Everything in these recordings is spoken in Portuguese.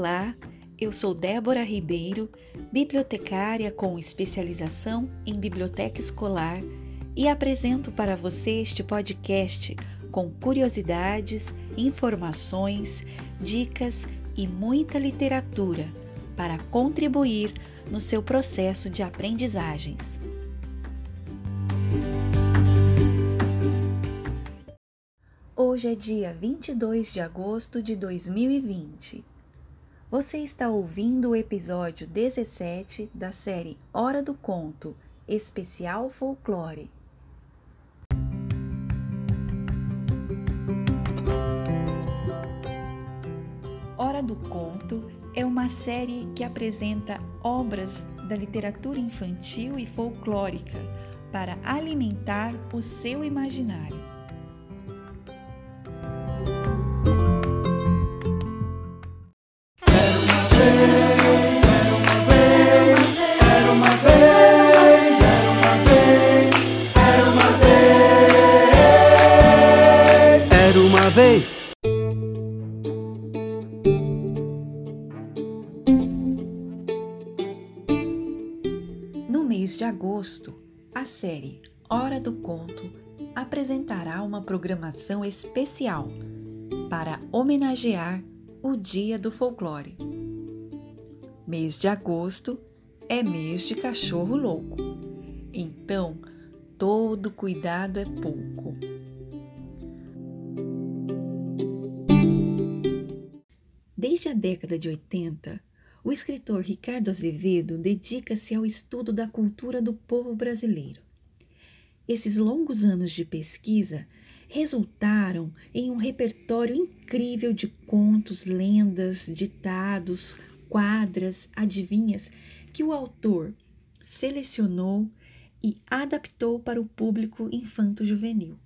Olá, eu sou Débora Ribeiro, bibliotecária com especialização em biblioteca escolar e apresento para você este podcast com curiosidades, informações, dicas e muita literatura para contribuir no seu processo de aprendizagens. Hoje é dia 22 de agosto de 2020. Você está ouvindo o episódio 17 da série Hora do Conto Especial Folclore. Hora do Conto é uma série que apresenta obras da literatura infantil e folclórica para alimentar o seu imaginário. Série Hora do Conto apresentará uma programação especial para homenagear o Dia do Folclore. Mês de agosto é mês de cachorro louco, então todo cuidado é pouco. Desde a década de 80, o escritor Ricardo Azevedo dedica-se ao estudo da cultura do povo brasileiro. Esses longos anos de pesquisa resultaram em um repertório incrível de contos, lendas, ditados, quadras, adivinhas que o autor selecionou e adaptou para o público infanto-juvenil.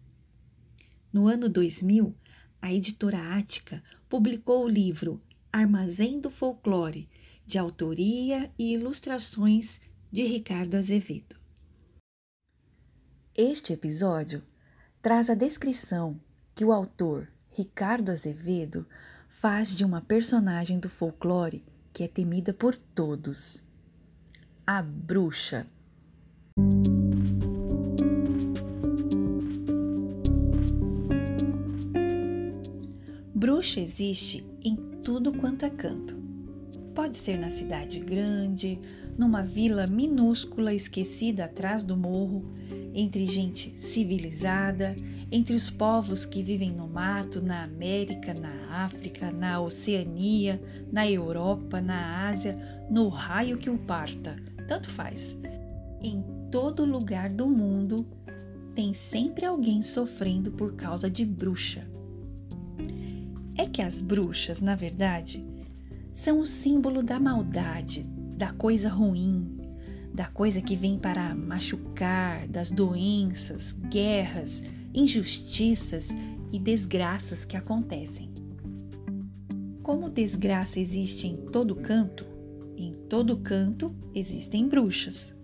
No ano 2000, a editora Ática publicou o livro Armazém do Folclore, de autoria e ilustrações de Ricardo Azevedo. Este episódio traz a descrição que o autor Ricardo Azevedo faz de uma personagem do folclore que é temida por todos: a bruxa. Bruxa existe em tudo quanto é canto. Pode ser na cidade grande, numa vila minúscula esquecida atrás do morro, entre gente civilizada, entre os povos que vivem no mato, na América, na África, na Oceania, na Europa, na Ásia, no raio que o parta, tanto faz. Em todo lugar do mundo tem sempre alguém sofrendo por causa de bruxa. É que as bruxas, na verdade, são o símbolo da maldade, da coisa ruim, da coisa que vem para machucar, das doenças, guerras, injustiças e desgraças que acontecem. Como desgraça existe em todo canto, em todo canto existem bruxas.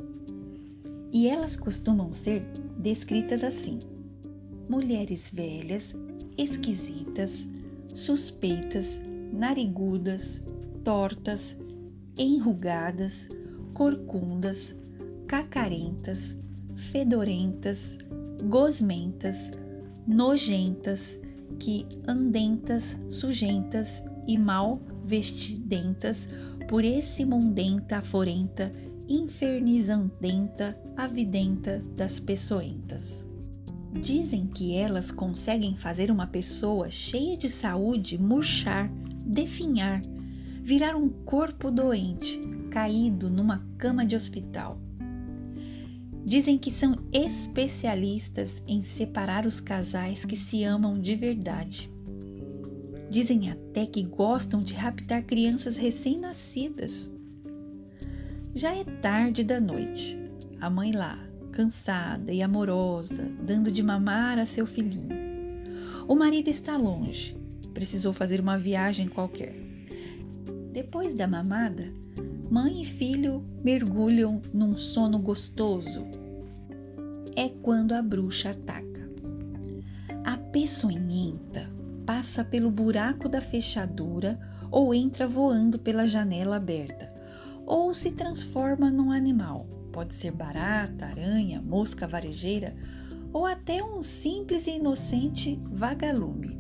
E elas costumam ser descritas assim: mulheres velhas, esquisitas, suspeitas, narigudas, tortas, enrugadas, corcundas, cacarentas, fedorentas, gosmentas, nojentas, que andentas, sujentas e mal vestidentas por esse mundenta aforenta, infernizandenta, avidenta das pessoentas. Dizem que elas conseguem fazer uma pessoa cheia de saúde murchar, definhar, virar um corpo doente, caído numa cama de hospital. Dizem que são especialistas em separar os casais que se amam de verdade. Dizem até que gostam de raptar crianças recém-nascidas. Já é tarde da noite. A mãe lá, cansada e amorosa, dando de mamar a seu filhinho. O marido está longe, precisou fazer uma viagem qualquer. Depois da mamada, mãe e filho mergulham num sono gostoso. É quando a bruxa ataca. A peçonhenta passa pelo buraco da fechadura ou entra voando pela janela aberta, ou se transforma num animal. Pode ser barata, aranha, mosca varejeira ou até um simples e inocente vagalume.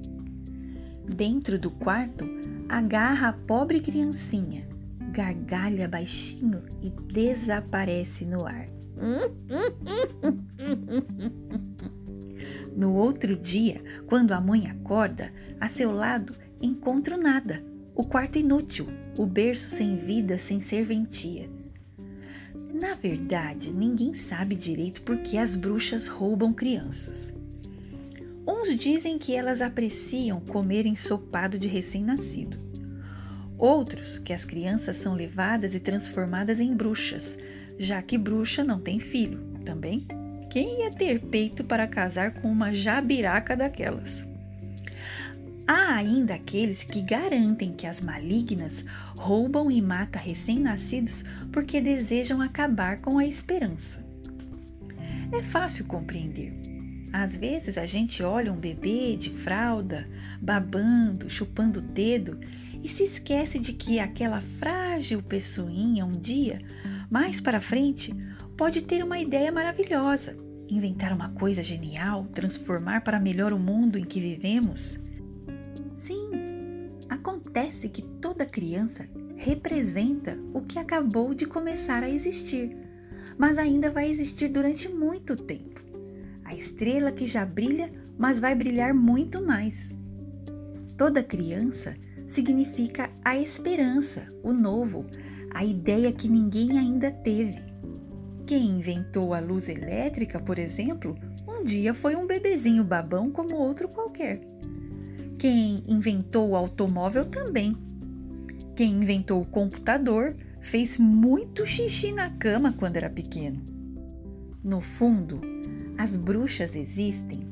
Dentro do quarto, agarra a pobre criancinha, gargalha baixinho e desaparece no ar. No outro dia, quando a mãe acorda, a seu lado encontra nada. O quarto inútil, o berço sem vida, sem serventia. Na verdade, ninguém sabe direito por que as bruxas roubam crianças. Uns dizem que elas apreciam comer ensopado de recém-nascido. Outros que as crianças são levadas e transformadas em bruxas, já que bruxa não tem filho, também quem ia ter peito para casar com uma jabiraca daquelas? Há ainda aqueles que garantem que as malignas roubam e matam recém-nascidos porque desejam acabar com a esperança. É fácil compreender. Às vezes a gente olha um bebê de fralda, babando, chupando o dedo e se esquece de que aquela frágil pessoinha um dia, mais para frente, pode ter uma ideia maravilhosa, inventar uma coisa genial, transformar para melhor o mundo em que vivemos? Sim, acontece que toda criança representa o que acabou de começar a existir, mas ainda vai existir durante muito tempo. A estrela que já brilha, mas vai brilhar muito mais. Toda criança significa a esperança, o novo, a ideia que ninguém ainda teve. Quem inventou a luz elétrica, por exemplo, um dia foi um bebezinho babão como outro qualquer. Quem inventou o automóvel também. Quem inventou o computador fez muito xixi na cama quando era pequeno. No fundo, as bruxas existem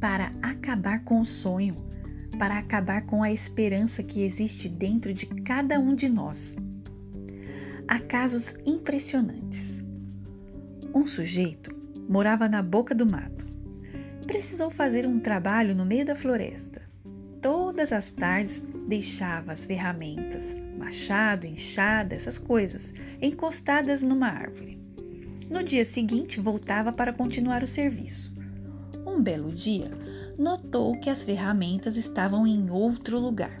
para acabar com o sonho, para acabar com a esperança que existe dentro de cada um de nós. Há casos impressionantes. Um sujeito morava na boca do mato. Precisou fazer um trabalho no meio da floresta. Todas as tardes deixava as ferramentas, machado, enxada, essas coisas, encostadas numa árvore. No dia seguinte, voltava para continuar o serviço. Um belo dia, notou que as ferramentas estavam em outro lugar.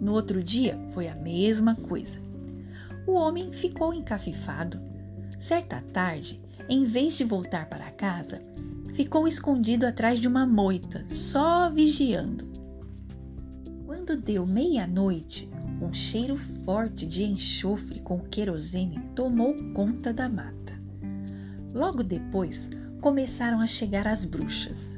No outro dia, foi a mesma coisa. O homem ficou encafifado Certa tarde, em vez de voltar para casa, ficou escondido atrás de uma moita, só vigiando. Quando deu meia-noite, um cheiro forte de enxofre com querosene tomou conta da mata. Logo depois, começaram a chegar as bruxas.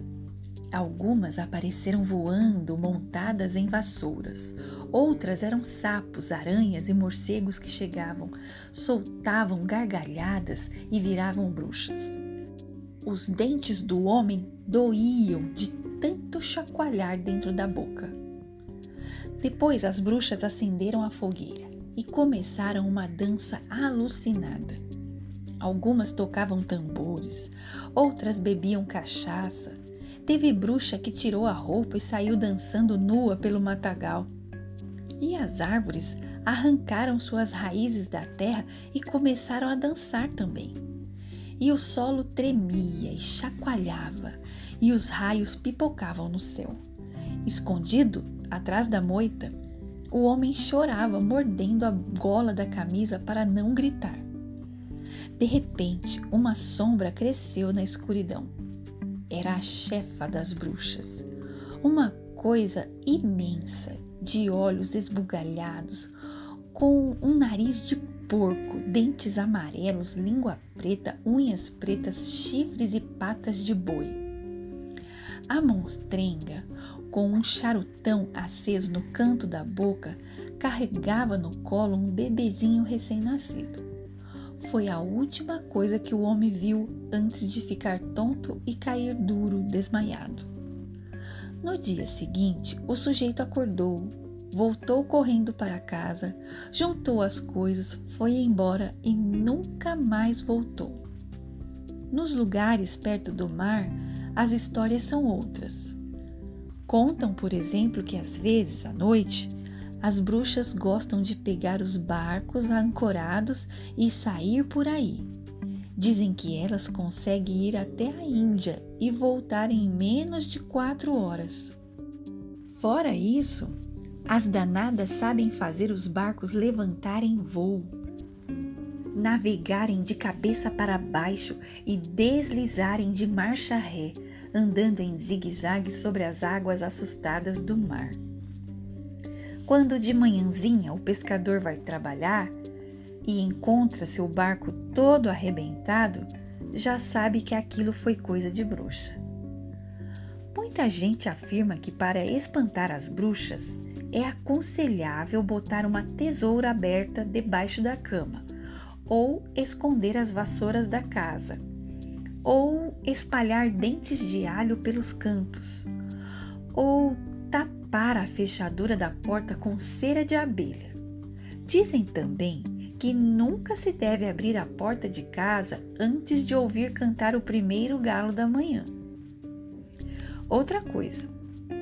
Algumas apareceram voando montadas em vassouras. Outras eram sapos, aranhas e morcegos que chegavam, soltavam gargalhadas e viravam bruxas. Os dentes do homem doíam de tanto chacoalhar dentro da boca. Depois as bruxas acenderam a fogueira e começaram uma dança alucinada. Algumas tocavam tambores, outras bebiam cachaça, Teve bruxa que tirou a roupa e saiu dançando nua pelo matagal. E as árvores arrancaram suas raízes da terra e começaram a dançar também. E o solo tremia e chacoalhava, e os raios pipocavam no céu. Escondido atrás da moita, o homem chorava, mordendo a gola da camisa para não gritar. De repente, uma sombra cresceu na escuridão era a chefa das bruxas. Uma coisa imensa, de olhos esbugalhados, com um nariz de porco, dentes amarelos, língua preta, unhas pretas, chifres e patas de boi. A monstrenga, com um charutão aceso no canto da boca, carregava no colo um bebezinho recém-nascido foi a última coisa que o homem viu antes de ficar tonto e cair duro, desmaiado. No dia seguinte, o sujeito acordou, voltou correndo para casa, juntou as coisas, foi embora e nunca mais voltou. Nos lugares perto do mar, as histórias são outras. Contam, por exemplo, que às vezes à noite as bruxas gostam de pegar os barcos ancorados e sair por aí. Dizem que elas conseguem ir até a Índia e voltar em menos de quatro horas. Fora isso, as danadas sabem fazer os barcos levantarem voo, navegarem de cabeça para baixo e deslizarem de marcha ré, andando em zigue-zague sobre as águas assustadas do mar. Quando de manhãzinha o pescador vai trabalhar e encontra seu barco todo arrebentado, já sabe que aquilo foi coisa de bruxa. Muita gente afirma que para espantar as bruxas é aconselhável botar uma tesoura aberta debaixo da cama, ou esconder as vassouras da casa, ou espalhar dentes de alho pelos cantos, ou tapar a fechadura da porta com cera de abelha. Dizem também que nunca se deve abrir a porta de casa antes de ouvir cantar o primeiro galo da manhã. Outra coisa,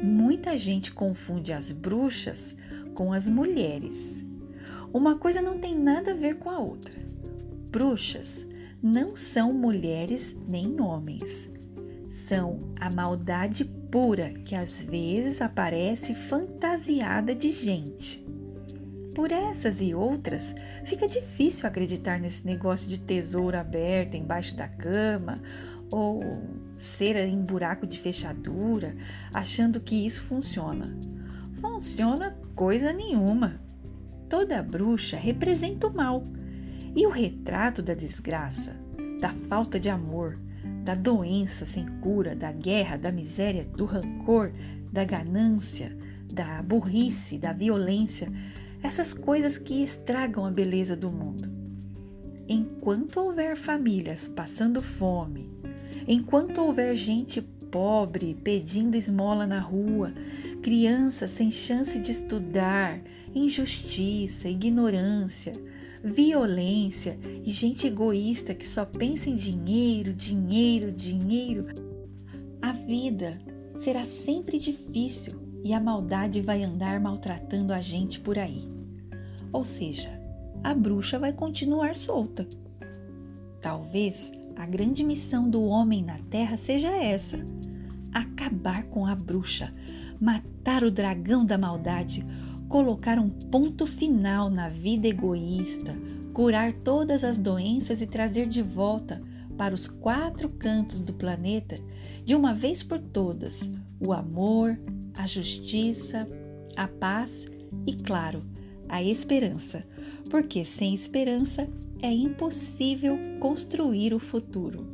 muita gente confunde as bruxas com as mulheres. Uma coisa não tem nada a ver com a outra. Bruxas não são mulheres nem homens. São a maldade pura que às vezes aparece fantasiada de gente. Por essas e outras, fica difícil acreditar nesse negócio de tesouro aberto embaixo da cama ou cera em buraco de fechadura, achando que isso funciona. Funciona coisa nenhuma. Toda bruxa representa o mal e o retrato da desgraça, da falta de amor, da doença sem cura, da guerra, da miséria, do rancor, da ganância, da burrice, da violência essas coisas que estragam a beleza do mundo. Enquanto houver famílias passando fome, enquanto houver gente pobre pedindo esmola na rua, crianças sem chance de estudar, injustiça, ignorância, violência e gente egoísta que só pensa em dinheiro, dinheiro, dinheiro, a vida será sempre difícil e a maldade vai andar maltratando a gente por aí. Ou seja, a bruxa vai continuar solta. Talvez a grande missão do homem na Terra seja essa: acabar com a bruxa, matar o dragão da maldade, colocar um ponto final na vida egoísta, curar todas as doenças e trazer de volta para os quatro cantos do planeta, de uma vez por todas, o amor, a justiça, a paz e, claro, a esperança, porque sem esperança é impossível construir o futuro.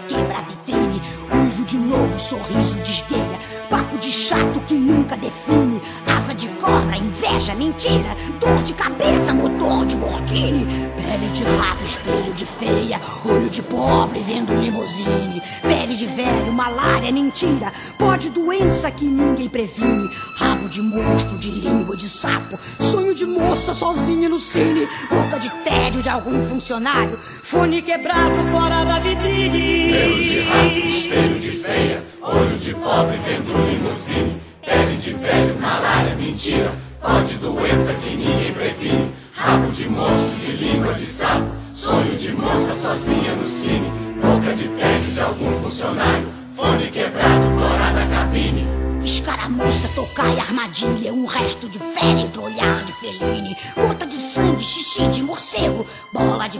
mentira, dor de cabeça, motor de Gordini, pele de rato, espelho de feia, olho de pobre vendo limusine, pele de velho, malária, mentira, pode doença que ninguém previne, rabo de monstro, de língua de sapo, sonho de moça sozinha no cine, boca de tédio de algum funcionário, fone quebrado fora da vitrine. Pelo de rato, espelho de feia, olho de pobre vendo limusine, pele de velho, malária, mentira. Pode doença que ninguém previne. Rabo de monstro, de língua de sapo. Sonho de moça sozinha no cine. Boca de técnico de algum funcionário. Fone quebrado fora da cabine. Escaramuça, tocar e armadilha, um resto de féretro, olhar de feline, gota de sangue, xixi de morcego, bola de de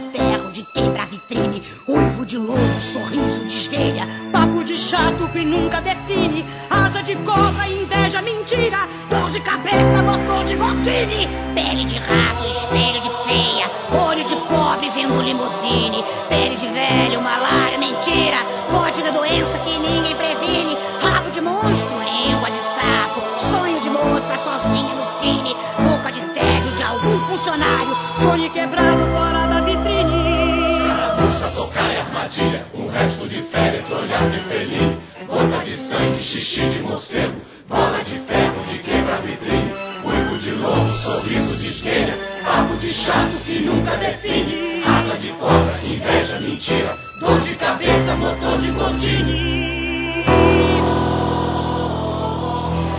funcionário. Fone quebrado fora da vitrine. Escaramuça, tocar e armadilha. Um resto de féretro, olhar de felino. Gota de sangue, xixi de morcego. Bola de ferro de quebra-vitrine. Uivo de lobo, sorriso de esquelha. Papo de chato que nunca define. Asa de cobra, inveja, mentira. Dor de cabeça, motor de Gordini.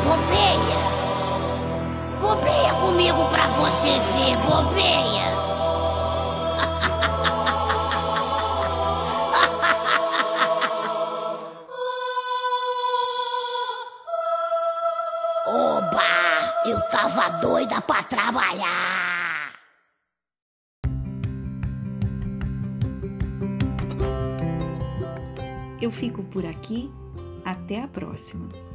Bobeia. Bobeia comigo pra você ver, bobeia. Oba! Eu tava doida pra trabalhar. Eu fico por aqui. Até a próxima.